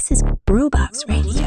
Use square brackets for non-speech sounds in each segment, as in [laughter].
This is Brewbox Radio.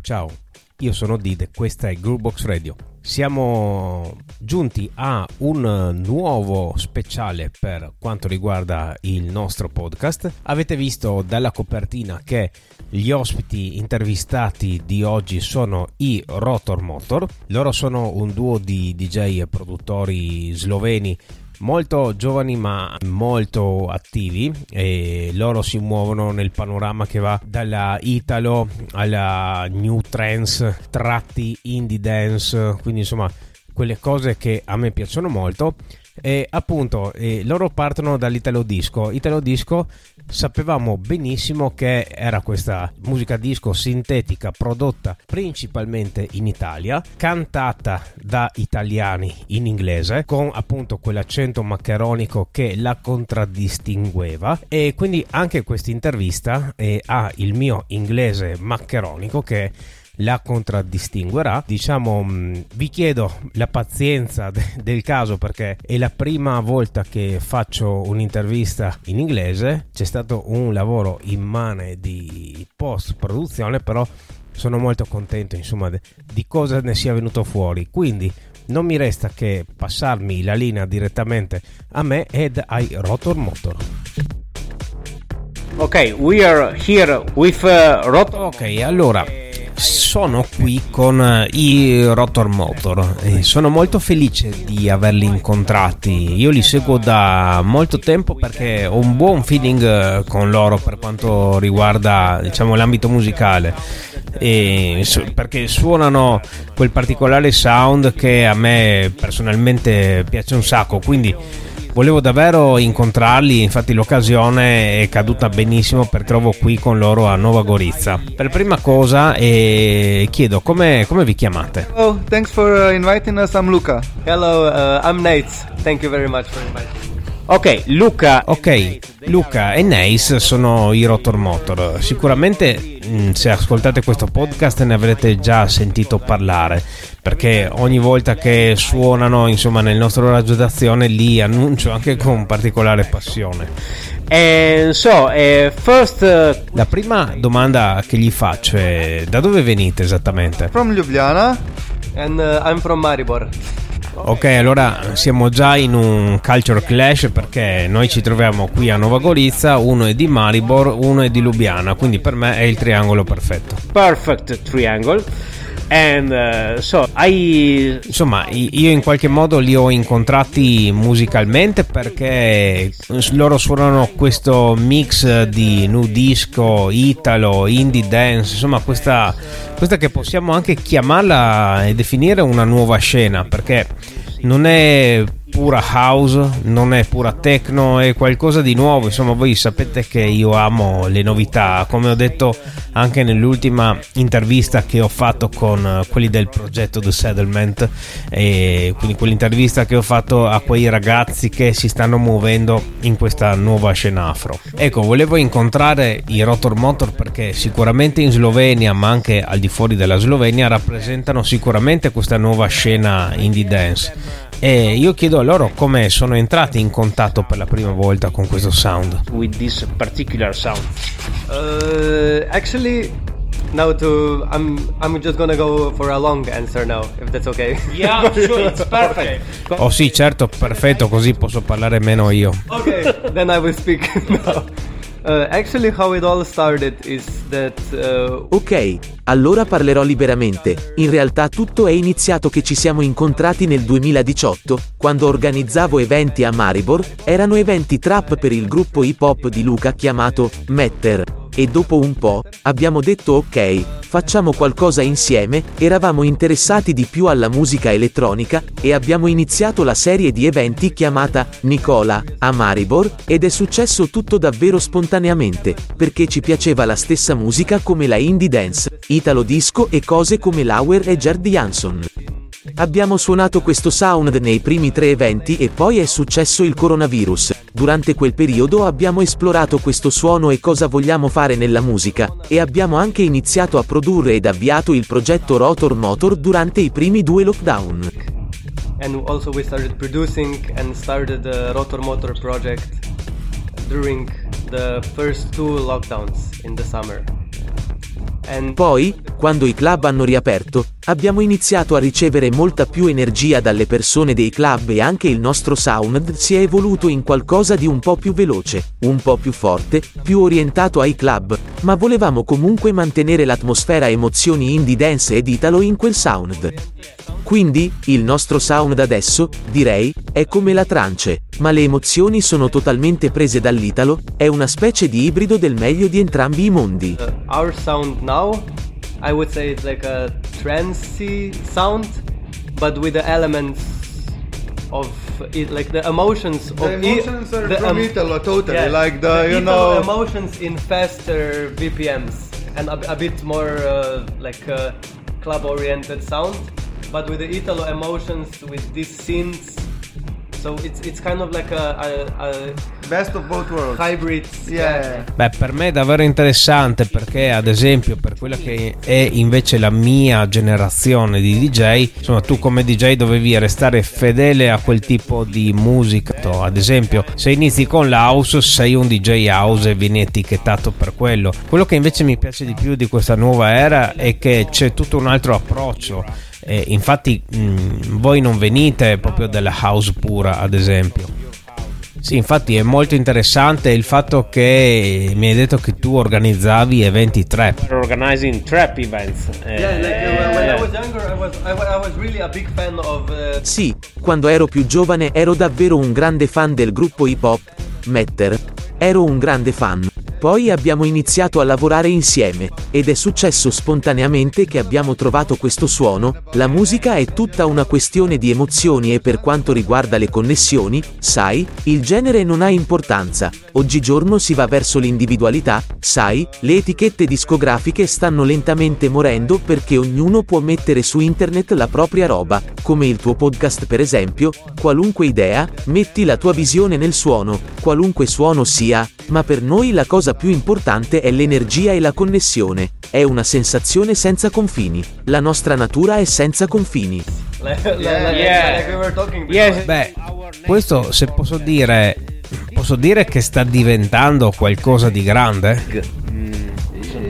Ciao, io sono Dide, questa è Groovebox Radio. Siamo giunti a un nuovo speciale per quanto riguarda il nostro podcast. Avete visto dalla copertina che gli ospiti intervistati di oggi sono i Rotor Motor. Loro sono un duo di DJ e produttori sloveni molto giovani ma molto attivi e loro si muovono nel panorama che va dalla Italo alla New Trance, tratti indie dance, quindi insomma quelle cose che a me piacciono molto e appunto eh, loro partono dall'Italo Disco. Italo Disco sapevamo benissimo che era questa musica disco sintetica prodotta principalmente in Italia, cantata da italiani in inglese con appunto quell'accento maccheronico che la contraddistingueva e quindi anche questa intervista ha il mio inglese maccheronico che la contraddistinguerà. Diciamo, mh, vi chiedo la pazienza de- del caso perché è la prima volta che faccio un'intervista in inglese. C'è stato un lavoro immane di post produzione, però sono molto contento insomma di cosa ne sia venuto fuori. Quindi non mi resta che passarmi la linea direttamente a me ed ai Rotor Motor. Ok, we are here with uh, Rotor. Ok, allora sono qui con eh, i Rotor Motor e sono molto felice di averli incontrati. Io li seguo da molto tempo perché ho un buon feeling eh, con loro per quanto riguarda diciamo, l'ambito musicale. E perché suonano quel particolare sound che a me personalmente piace un sacco. Quindi volevo davvero incontrarli, infatti l'occasione è caduta benissimo perché trovo qui con loro a Nuova Gorizia. Per prima cosa eh, chiedo come, come, vi chiamate? Oh, thanks for inviting us. I'm Luca. Hello, uh, I'm Nate. Thank you very much for inviting me. Ok, Luca. Ok, Luca e Nace sono i Rotor Motor. Sicuramente mm, se ascoltate questo podcast ne avrete già sentito parlare perché ogni volta che suonano insomma nel nostro raggio d'azione li annuncio anche con particolare passione. And so, uh, first, uh, La prima domanda che gli faccio è da dove venite esattamente? From Ljubljana. and uh, I'm from Maribor. Ok, allora siamo già in un culture clash perché noi ci troviamo qui a Nuova Gorizia, uno è di Maribor, uno è di Lubiana, quindi per me è il triangolo perfetto. Perfect triangle. And uh, so I Insomma, io in qualche modo li ho incontrati musicalmente perché loro suonano questo mix di nu disco, italo, indie dance, insomma questa, questa che possiamo anche chiamarla e definire una nuova scena perché non è pura house, non è pura techno, è qualcosa di nuovo. Insomma, voi sapete che io amo le novità, come ho detto anche nell'ultima intervista che ho fatto con quelli del progetto The Settlement, e quindi quell'intervista che ho fatto a quei ragazzi che si stanno muovendo in questa nuova scena afro. Ecco, volevo incontrare i Rotor Motor perché sicuramente in Slovenia, ma anche al di fuori della Slovenia, rappresentano sicuramente questa nuova scena indie dance e io chiedo a loro come sono entrati in contatto per la prima volta con questo sound. with this particular sound. Uh, actually, now to I'm I'm just gonna go for a long answer now, if that's okay. Yeah, [laughs] sure, it's perfect. Oh sì, certo, perfetto, così posso parlare meno io. okay, then I will speak [laughs] now. Uh, actually, how it all started is that uh, Ok, allora parlerò liberamente. In realtà tutto è iniziato che ci siamo incontrati nel 2018, quando organizzavo eventi a Maribor, erano eventi trap per il gruppo hip hop di Luca chiamato Metter. E dopo un po', abbiamo detto ok, facciamo qualcosa insieme, eravamo interessati di più alla musica elettronica, e abbiamo iniziato la serie di eventi chiamata Nicola, a Maribor, ed è successo tutto davvero spontaneamente, perché ci piaceva la stessa musica come la indie dance, italo disco e cose come Lauer e Gerd Jansson. Abbiamo suonato questo sound nei primi tre eventi e poi è successo il coronavirus. Durante quel periodo abbiamo esplorato questo suono e cosa vogliamo fare nella musica, e abbiamo anche iniziato a produrre ed avviato il progetto Rotor Motor durante i primi due lockdown. and also we started producing and started the Rotor Motor project during the first two lockdowns in the summer. And Poi, quando i club hanno riaperto, abbiamo iniziato a ricevere molta più energia dalle persone dei club e anche il nostro sound si è evoluto in qualcosa di un po' più veloce, un po' più forte, più orientato ai club, ma volevamo comunque mantenere l'atmosfera emozioni indie dance ed italo in quel sound. Quindi, il nostro sound adesso, direi, è come la trance, ma le emozioni sono totalmente prese dall'italo, è una specie di ibrido del meglio di entrambi i mondi. uh, I would say it's like a trancey sound, but with the elements of it, like the emotions of The i- emotions are the from em- Italo, totally. yeah, like the, the you Italo know. emotions in faster BPMs and a, a bit more uh, like uh, club-oriented sound, but with the Italo emotions with these synths. So it's it's kind of like a, a, a Best of both worlds. hybrid. Yeah. Beh, per me è davvero interessante perché, ad esempio, per quella che è invece la mia generazione di DJ, insomma, tu come DJ dovevi restare fedele a quel tipo di musica. Ad esempio, se inizi con l'house, sei un DJ house e vieni etichettato per quello. Quello che invece mi piace di più di questa nuova era è che c'è tutto un altro approccio. Eh, infatti, mh, voi non venite proprio dalla house pura, ad esempio. Sì, infatti è molto interessante il fatto che mi hai detto che tu organizzavi eventi trap. Organizing trap events. Yeah, like uh, when I was younger, I was I, wa- I was really a big fan of uh, Sì, quando ero più giovane ero davvero un grande fan del gruppo hip hop, Metter. Ero un grande fan. Poi abbiamo iniziato a lavorare insieme, ed è successo spontaneamente che abbiamo trovato questo suono, la musica è tutta una questione di emozioni e per quanto riguarda le connessioni, sai, il genere non ha importanza, oggigiorno si va verso l'individualità, sai, le etichette discografiche stanno lentamente morendo perché ognuno può mettere su internet la propria roba, come il tuo podcast per esempio, qualunque idea, metti la tua visione nel suono, qualunque suono sia, ma per noi la cosa più importante è l'energia e la connessione, è una sensazione senza confini, la nostra natura è senza confini. Beh, questo se posso dire, posso dire che sta diventando qualcosa di grande.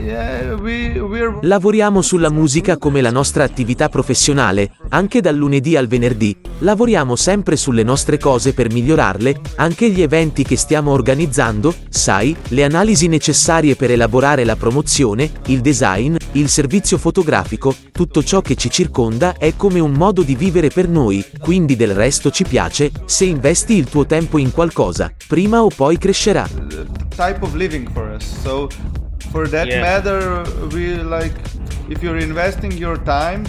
We're Lavoriamo sulla musica come la nostra attività professionale, anche dal lunedì al venerdì. Lavoriamo sempre sulle nostre cose per migliorarle, anche gli eventi che stiamo organizzando, sai, le analisi necessarie per elaborare la promozione, il design, il servizio fotografico, tutto ciò che ci circonda è come un modo di vivere per noi, quindi del resto ci piace, se investi il tuo tempo in qualcosa, prima o poi crescerà. The type of living for us. So for that Yeah. matter, we like if you're investing your time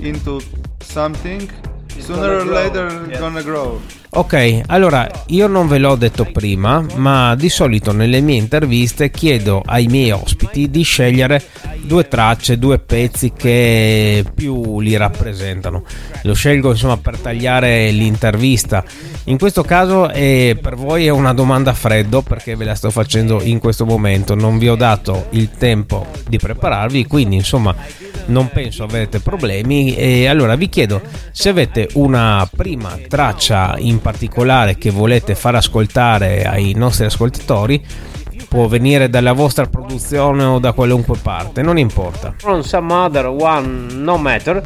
into something, sooner gonna or grow, later it's yes. gonna grow. Ok, allora io non ve l'ho detto prima, ma di solito nelle mie interviste chiedo ai miei ospiti di scegliere due tracce, due pezzi che più li rappresentano. Lo scelgo insomma per tagliare l'intervista. In questo caso eh, per voi è una domanda a freddo perché ve la sto facendo in questo momento, non vi ho dato il tempo di prepararvi, quindi insomma non penso avrete problemi. E allora vi chiedo se avete una prima traccia in particolare che volete far ascoltare ai nostri ascoltatori. Può venire dalla vostra produzione o da qualunque parte non importa. From some other one no matter.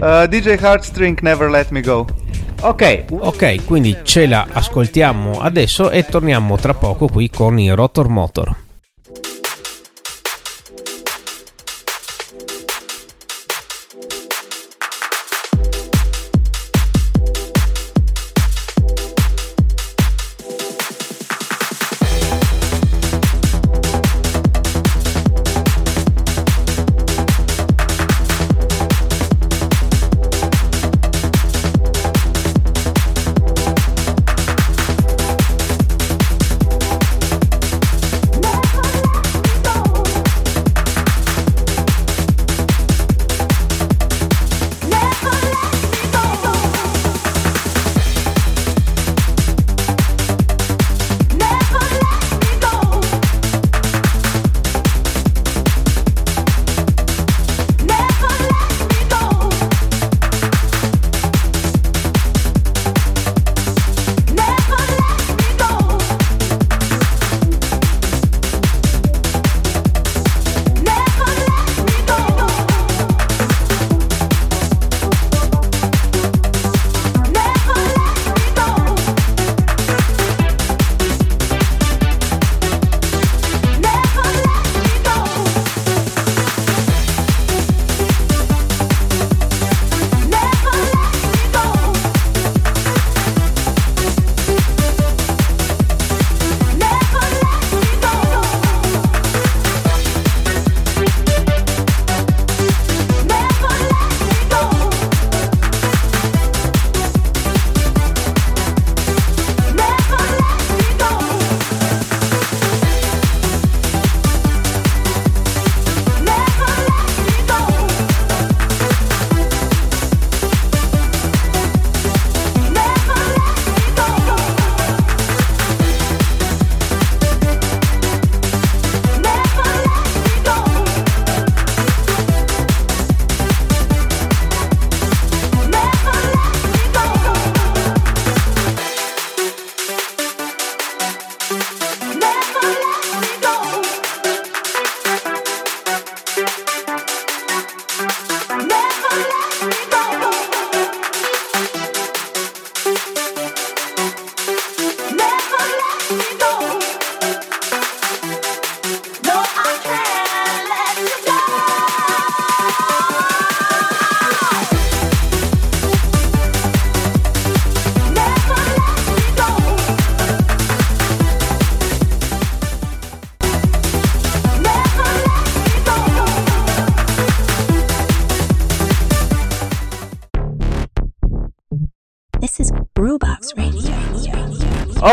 Uh, DJ Heartstring Never Let Me Go. ok. Ok quindi ce la ascoltiamo adesso e torniamo tra poco qui con i rotor motor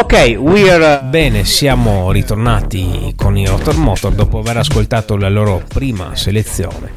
Ok, we are. uh, Bene, siamo ritornati con i Rotor Motor dopo aver ascoltato la loro prima selezione.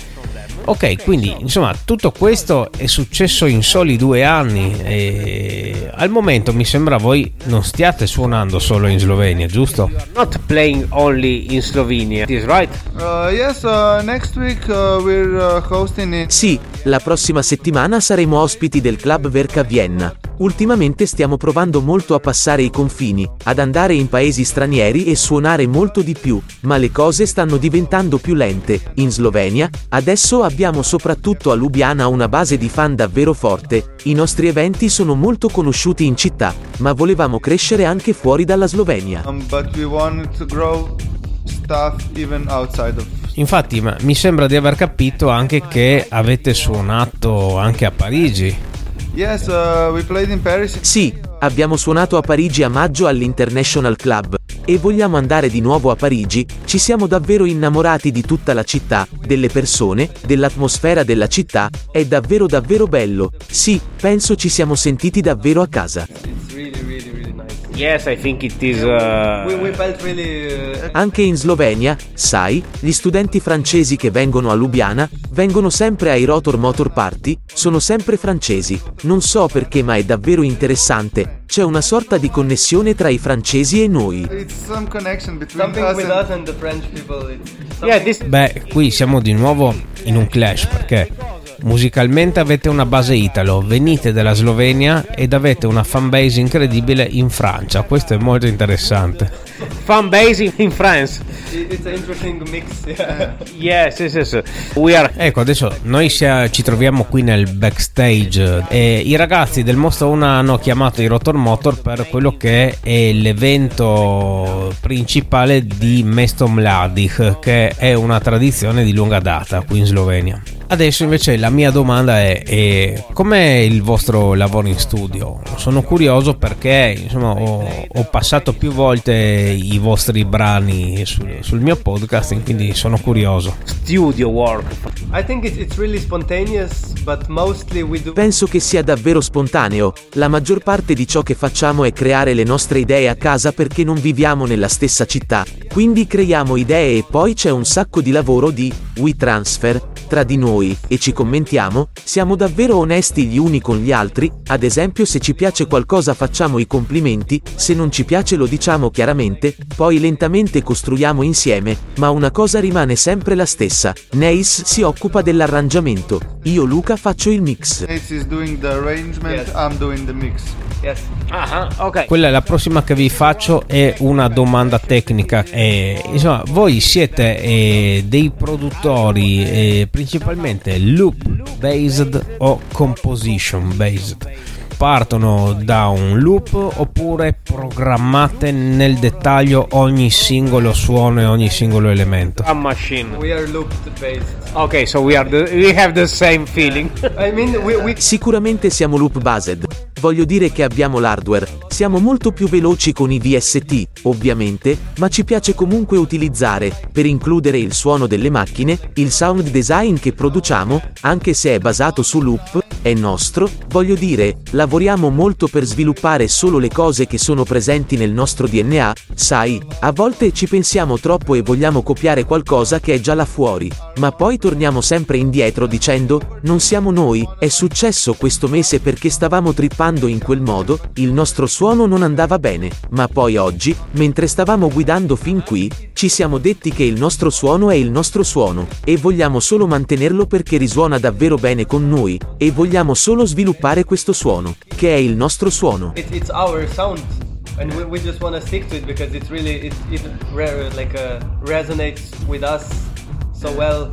Ok, quindi insomma tutto questo è successo in soli due anni e al momento mi sembra voi non stiate suonando solo in Slovenia, giusto? not playing only in Slovenia. Is right? Uh, yes, uh, next week uh, we're hosting in Sì, la prossima settimana saremo ospiti del Club Verca Vienna. Ultimamente stiamo provando molto a passare i confini, ad andare in paesi stranieri e suonare molto di più, ma le cose stanno diventando più lente. In Slovenia, adesso abbiamo soprattutto a Lubiana una base di fan davvero forte, i nostri eventi sono molto conosciuti in città, ma volevamo crescere anche fuori dalla Slovenia. um, but we wanted to grow stuff even outside of Infatti, ma mi sembra di aver capito anche che avete suonato anche a Parigi. Yes, uh, we played in Paris. Sì, abbiamo suonato a Parigi a maggio all'International Club. E vogliamo andare di nuovo a Parigi, ci siamo davvero innamorati di tutta la città, delle persone, dell'atmosfera della città, è davvero davvero bello. Sì, penso ci siamo sentiti davvero a casa. Yes, I think it is. Uh, We, we felt really. Uh, Anche in Slovenia, sai, gli studenti francesi che vengono a Lubiana, vengono sempre ai Rotor Motor Party, sono sempre francesi. Non so perché ma è davvero interessante, c'è una sorta di connessione tra i francesi e noi. It's some connection between something us with and us and the French people. It's yeah, something- this. Beh, qui siamo di nuovo in un clash perché musicalmente avete una base italo, venite dalla Slovenia ed avete una fanbase incredibile in Francia. Questo è molto interessante. Fan base in, France. it- It's an interesting mix. Yeah. Yes, yes, yes. We are. Ecco, adesso noi sia- ci troviamo qui nel backstage e i ragazzi del Mostro 1 hanno chiamato i Rotor Motor per quello che è l'evento principale di Mesto Mladih, che è una tradizione di lunga data qui in Slovenia. Adesso invece la mia domanda è, è com'è il vostro lavoro in studio? Sono curioso perché insomma, ho, ho passato più volte i vostri brani sul, sul mio podcast, quindi sono curioso. Studio work. I think it's, it's really spontaneous, but mostly we do. Penso che sia davvero spontaneo, la maggior parte di ciò che facciamo è creare le nostre idee a casa perché non viviamo nella stessa città, quindi creiamo idee e poi c'è un sacco di lavoro di we transfer tra di noi e ci commentiamo, siamo davvero onesti gli uni con gli altri, ad esempio se ci piace qualcosa facciamo i complimenti, se non ci piace lo diciamo chiaramente, poi lentamente costruiamo insieme, ma una cosa rimane sempre la stessa, Neis si occupa dell'arrangiamento, io Luca faccio il mix. Yes. Ah, ok. Quella è la prossima che vi faccio è una domanda tecnica. Eh, insomma, voi siete eh, dei produttori eh, principalmente loop based o composition based? Partono da un loop oppure programmate nel dettaglio ogni singolo suono e ogni singolo elemento? A machine. We are looped based. Okay, so we are the, we have the same feeling. [laughs] I mean, we, we Sicuramente siamo loop based. Voglio dire che abbiamo l'hardware, siamo molto più veloci con i VST, ovviamente, ma ci piace comunque utilizzare, per includere il suono delle macchine, il sound design che produciamo, anche se è basato su loop, è nostro, voglio dire, lavoriamo molto per sviluppare solo le cose che sono presenti nel nostro DNA, sai, a volte ci pensiamo troppo e vogliamo copiare qualcosa che è già là fuori, ma poi torniamo sempre indietro dicendo, non siamo noi, è successo questo mese perché stavamo trippando in quel modo, il nostro suono non andava bene, ma poi oggi, mentre stavamo guidando fin qui, ci siamo detti che il nostro suono è il nostro suono, e vogliamo solo mantenerlo perché risuona davvero bene con noi, e vogliamo solo sviluppare questo suono, che è il nostro suono. it, it's our sound, and we, we just want to stick to it because it's really it it re- like uh, resonates with us so well,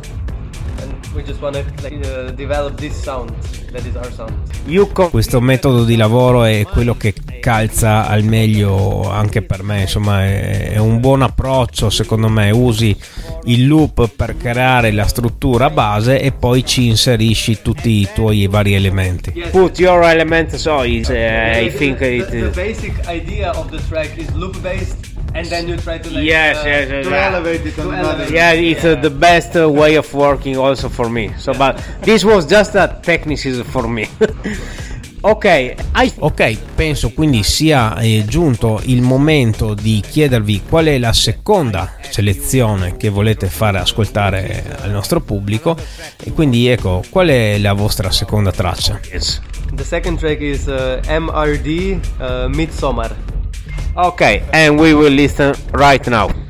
Questo metodo di lavoro è quello che calza al meglio anche per me, insomma è, un buon approccio secondo me, usi il loop per creare la struttura base e poi ci inserisci tutti i tuoi vari elementi. Put your element so is, uh, I the- think the, it the is. basic idea of the track is loop based, and then you try to like Yes, uh, yes, yes, To yeah. elevate it To elevate. Yeah, it's uh, the best uh, way of working also for me. So, but this was just a technicism for me. [laughs] okay, I Ok, penso quindi sia eh, giunto il momento di chiedervi qual è la seconda selezione che volete fare ascoltare al nostro pubblico e quindi ecco, qual è la vostra seconda traccia? yes. The second track is uh, MRD uh, Midsommar. Okay, and we will listen right now.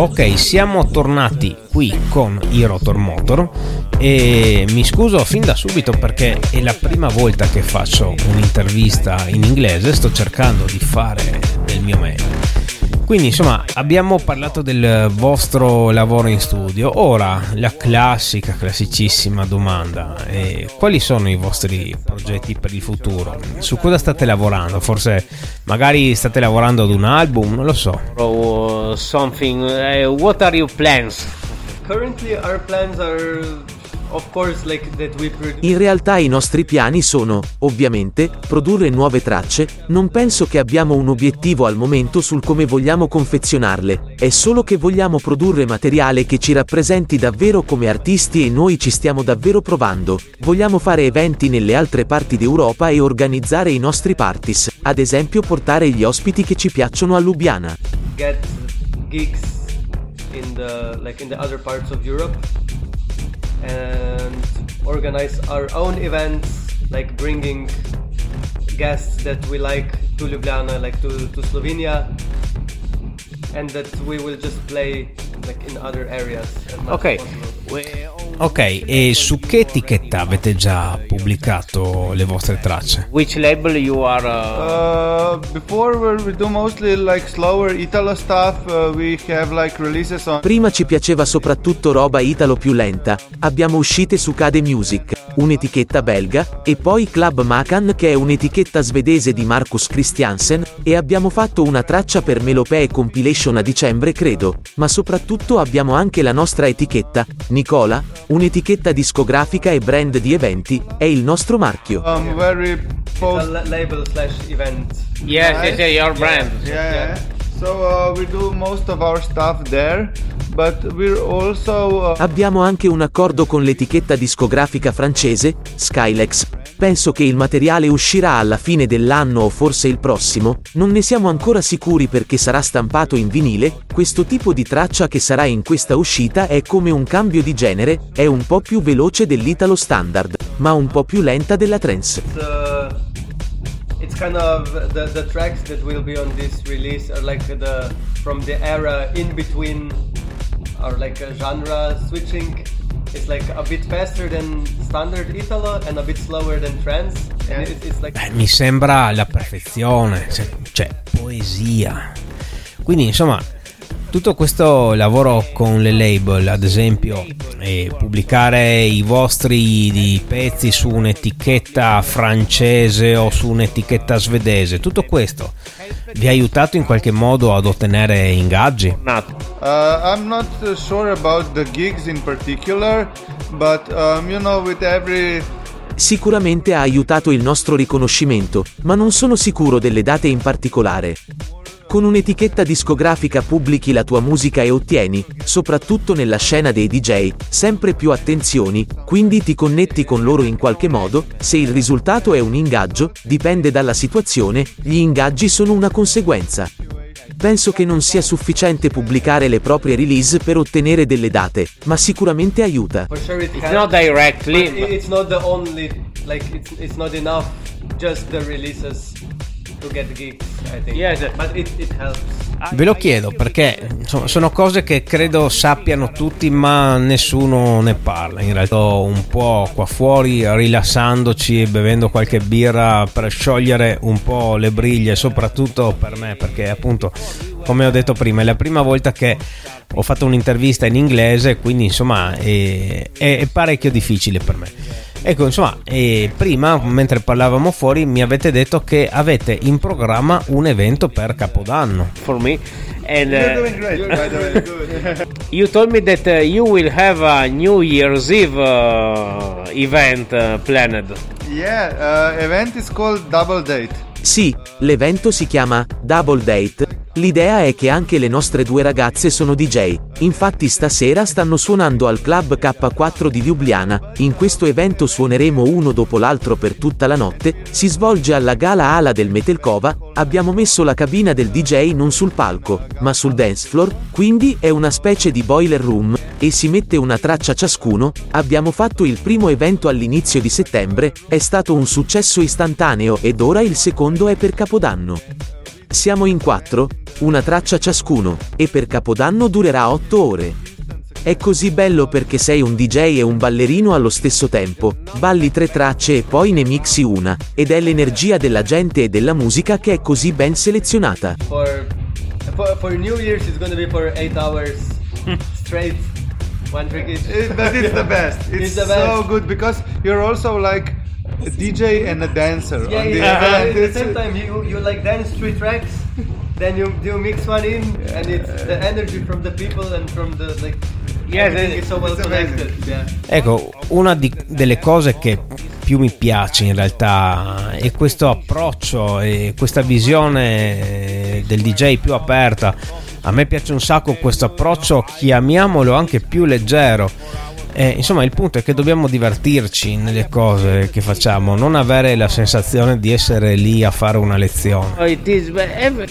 Ok, siamo tornati qui con i Rotor Motor e mi scuso fin da subito perché è la prima volta che faccio un'intervista in inglese, sto cercando di fare del mio meglio. Quindi insomma abbiamo parlato del vostro lavoro in studio, ora la classica, classicissima domanda, eh, quali sono i vostri progetti per il futuro? Su cosa state lavorando? Forse magari state lavorando ad un album, non lo so. Or something. Uh, what are your plans? Currently, our plans are, In realtà i nostri piani sono, ovviamente, produrre nuove tracce, non penso che abbiamo un obiettivo al momento sul come vogliamo confezionarle, è solo che vogliamo produrre materiale che ci rappresenti davvero come artisti e noi ci stiamo davvero provando, vogliamo fare eventi nelle altre parti d'Europa e organizzare i nostri parties, ad esempio portare gli ospiti che ci piacciono a Lubiana. get gigs in the like in the other parts of Europe and organize our own events like bringing guests that we like to Ljubljana like to, to Slovenia and that we will just play like in other areas Okay. Ok, e su che etichetta avete già pubblicato le vostre tracce? Which label you are? Uh... Uh, before we do mostly like slower Italo stuff, uh, we have like releases on. Prima ci piaceva soprattutto roba italo più lenta, abbiamo uscite su Cade Music, un'etichetta belga, e poi Club Macan che è un'etichetta svedese di Marcus Christiansen, e abbiamo fatto una traccia per Melopee Compilation a dicembre credo, ma soprattutto abbiamo anche la nostra etichetta, Nicola, un'etichetta discografica e brand di eventi, è il nostro marchio. Um, a post. la- label slash event. Yes, yes, yes, your brand. Yeah, yeah. So uh, we do most of our stuff there, but we're also. Uh, Abbiamo anche un accordo con l'etichetta discografica francese, Skylex. Penso che il materiale uscirà alla fine dell'anno o forse il prossimo, non ne siamo ancora sicuri perché sarà stampato in vinile, questo tipo di traccia che sarà in questa uscita è come un cambio di genere, è un po' più veloce dell'italo standard, ma un po' più lenta della trance. It's, it's kind of the, the tracks that will be on this release are like the from the era in between or like a genre switching. It's like a bit faster than standard Italo and a bit slower than trance. And it, it's like Beh, mi sembra la perfezione, cioè, cioè, poesia. Quindi insomma, tutto questo lavoro con le label, ad esempio, e pubblicare i vostri di pezzi su un'etichetta francese o su un'etichetta svedese, tutto questo vi ha aiutato in qualche modo ad ottenere ingaggi? Uh, I'm not sure about the gigs in particular, but um, you know, with every. Sicuramente ha aiutato il nostro riconoscimento, ma non sono sicuro delle date in particolare. Con un'etichetta discografica pubblichi la tua musica e ottieni, soprattutto nella scena dei DJ, sempre più attenzioni, quindi ti connetti con loro in qualche modo, se il risultato è un ingaggio, dipende dalla situazione, gli ingaggi sono una conseguenza. Penso che non sia sufficiente pubblicare le proprie release per ottenere delle date, ma sicuramente aiuta. sure it It's not directly. but it- it's not the only like it's it's not enough just the releases to get gigs. I think. Yes. but it, it helps. Ve lo chiedo perché insomma, sono cose che credo sappiano tutti ma nessuno ne parla. In realtà un po' qua fuori rilassandoci e bevendo qualche birra per sciogliere un po' le briglie, soprattutto per me perché appunto come ho detto prima è la prima volta che ho fatto un'intervista in inglese quindi insomma è, è- è parecchio difficile per me. Ecco, insomma, e prima mentre parlavamo fuori mi avete detto che avete in programma un evento per Capodanno. for me. And You're uh, [laughs] you told me that uh, you will have a New Year's Eve uh, event uh, planned. yeah, uh, event is called Double Date. Sì, l'evento si chiama Double Date. L'idea è che anche le nostre due ragazze sono DJ. Infatti stasera stanno suonando al Club K4 di Ljubljana. In questo evento suoneremo uno dopo l'altro per tutta la notte. Si svolge alla Gala Ala del Metelkova. Abbiamo messo la cabina del DJ non sul palco, ma sul dance floor, quindi è una specie di boiler room e si mette una traccia ciascuno. Abbiamo fatto il primo evento all'inizio di settembre, è stato un successo istantaneo ed ora il secondo è per Capodanno. Siamo in quattro, una traccia ciascuno, e per Capodanno durerà 8 ore. È così bello perché sei un DJ e un ballerino allo stesso tempo, balli tre tracce e poi ne mixi una, ed è l'energia della gente e della musica che è così ben selezionata. For for, for New Year's, it's gonna be for eight hours [laughs] straight. One drink each. It, but it's the best. [laughs] It's, It's the so best. good because you're also like a DJ and a dancer Yeah, on the yeah. event. At the It's- same time, you you like dance three tracks, then you you mix one in, and it's the energy from the people and from the like. Yes, everything it- is so well it's amazing. connected. Yeah. Ecco, una di- delle cose che più mi piace in realtà è questo approccio e questa visione del DJ più aperta. A me piace un sacco questo approccio, chiamiamolo anche più leggero. Eh, insomma, il punto è che dobbiamo divertirci nelle cose che facciamo, non avere la sensazione di essere lì a fare una lezione. Uh, It is.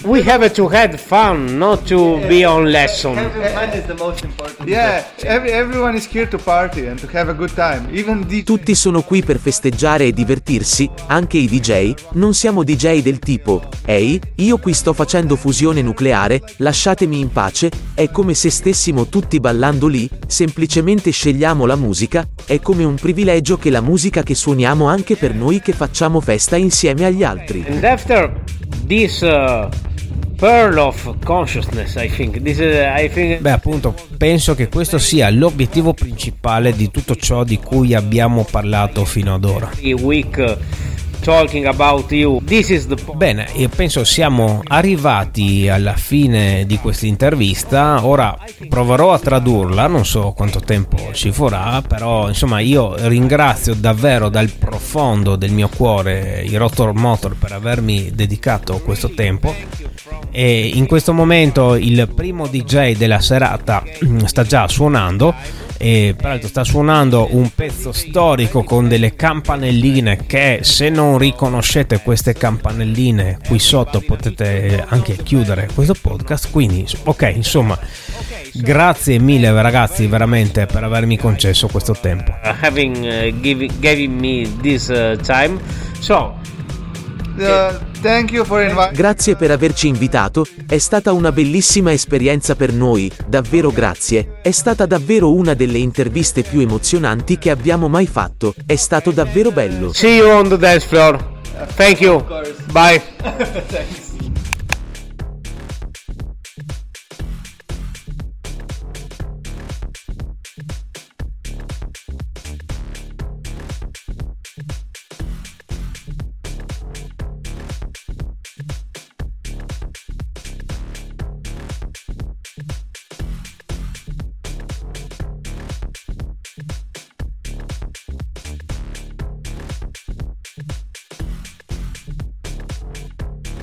We have to have fun, not to be on lesson. Having fun is the most important. Yeah, every, everyone is here to party and to have a good time. Even DJ. Tutti sono qui per festeggiare e divertirsi, anche i DJ, non siamo DJ del tipo, ehi, io qui sto facendo fusione nucleare, lasciatemi in pace, è come se stessimo tutti ballando lì, semplicemente scegliamo amo la musica, è come un privilegio che la musica che suoniamo anche per noi che facciamo festa insieme agli altri. And after this uh, pearl of consciousness, I think this is, I think Beh, appunto, penso che questo sia l'obiettivo principale di tutto ciò di cui abbiamo parlato fino ad ora. week uh, talking about you. This is the. Bene, io penso siamo arrivati alla fine di questa intervista. Ora proverò a tradurla, non so quanto tempo ci vorrà, però insomma io ringrazio davvero dal profondo del mio cuore i Rotor Motor per avermi dedicato questo tempo. E in questo momento il primo DJ della serata sta già suonando e peraltro sta suonando un pezzo storico con delle campanelline che se non riconoscete queste campanelline qui sotto potete anche chiudere questo podcast quindi ok insomma grazie mille ragazzi veramente per avermi concesso questo tempo uh, having uh, given giving me this uh, time. So Uh, inviting. Grazie per averci invitato, è stata una bellissima esperienza per noi, davvero grazie, è stata davvero una delle interviste più emozionanti che abbiamo mai fatto, è stato davvero bello. see you on the dance floor. Thank you. Bye. Thanks. [laughs] [laughs]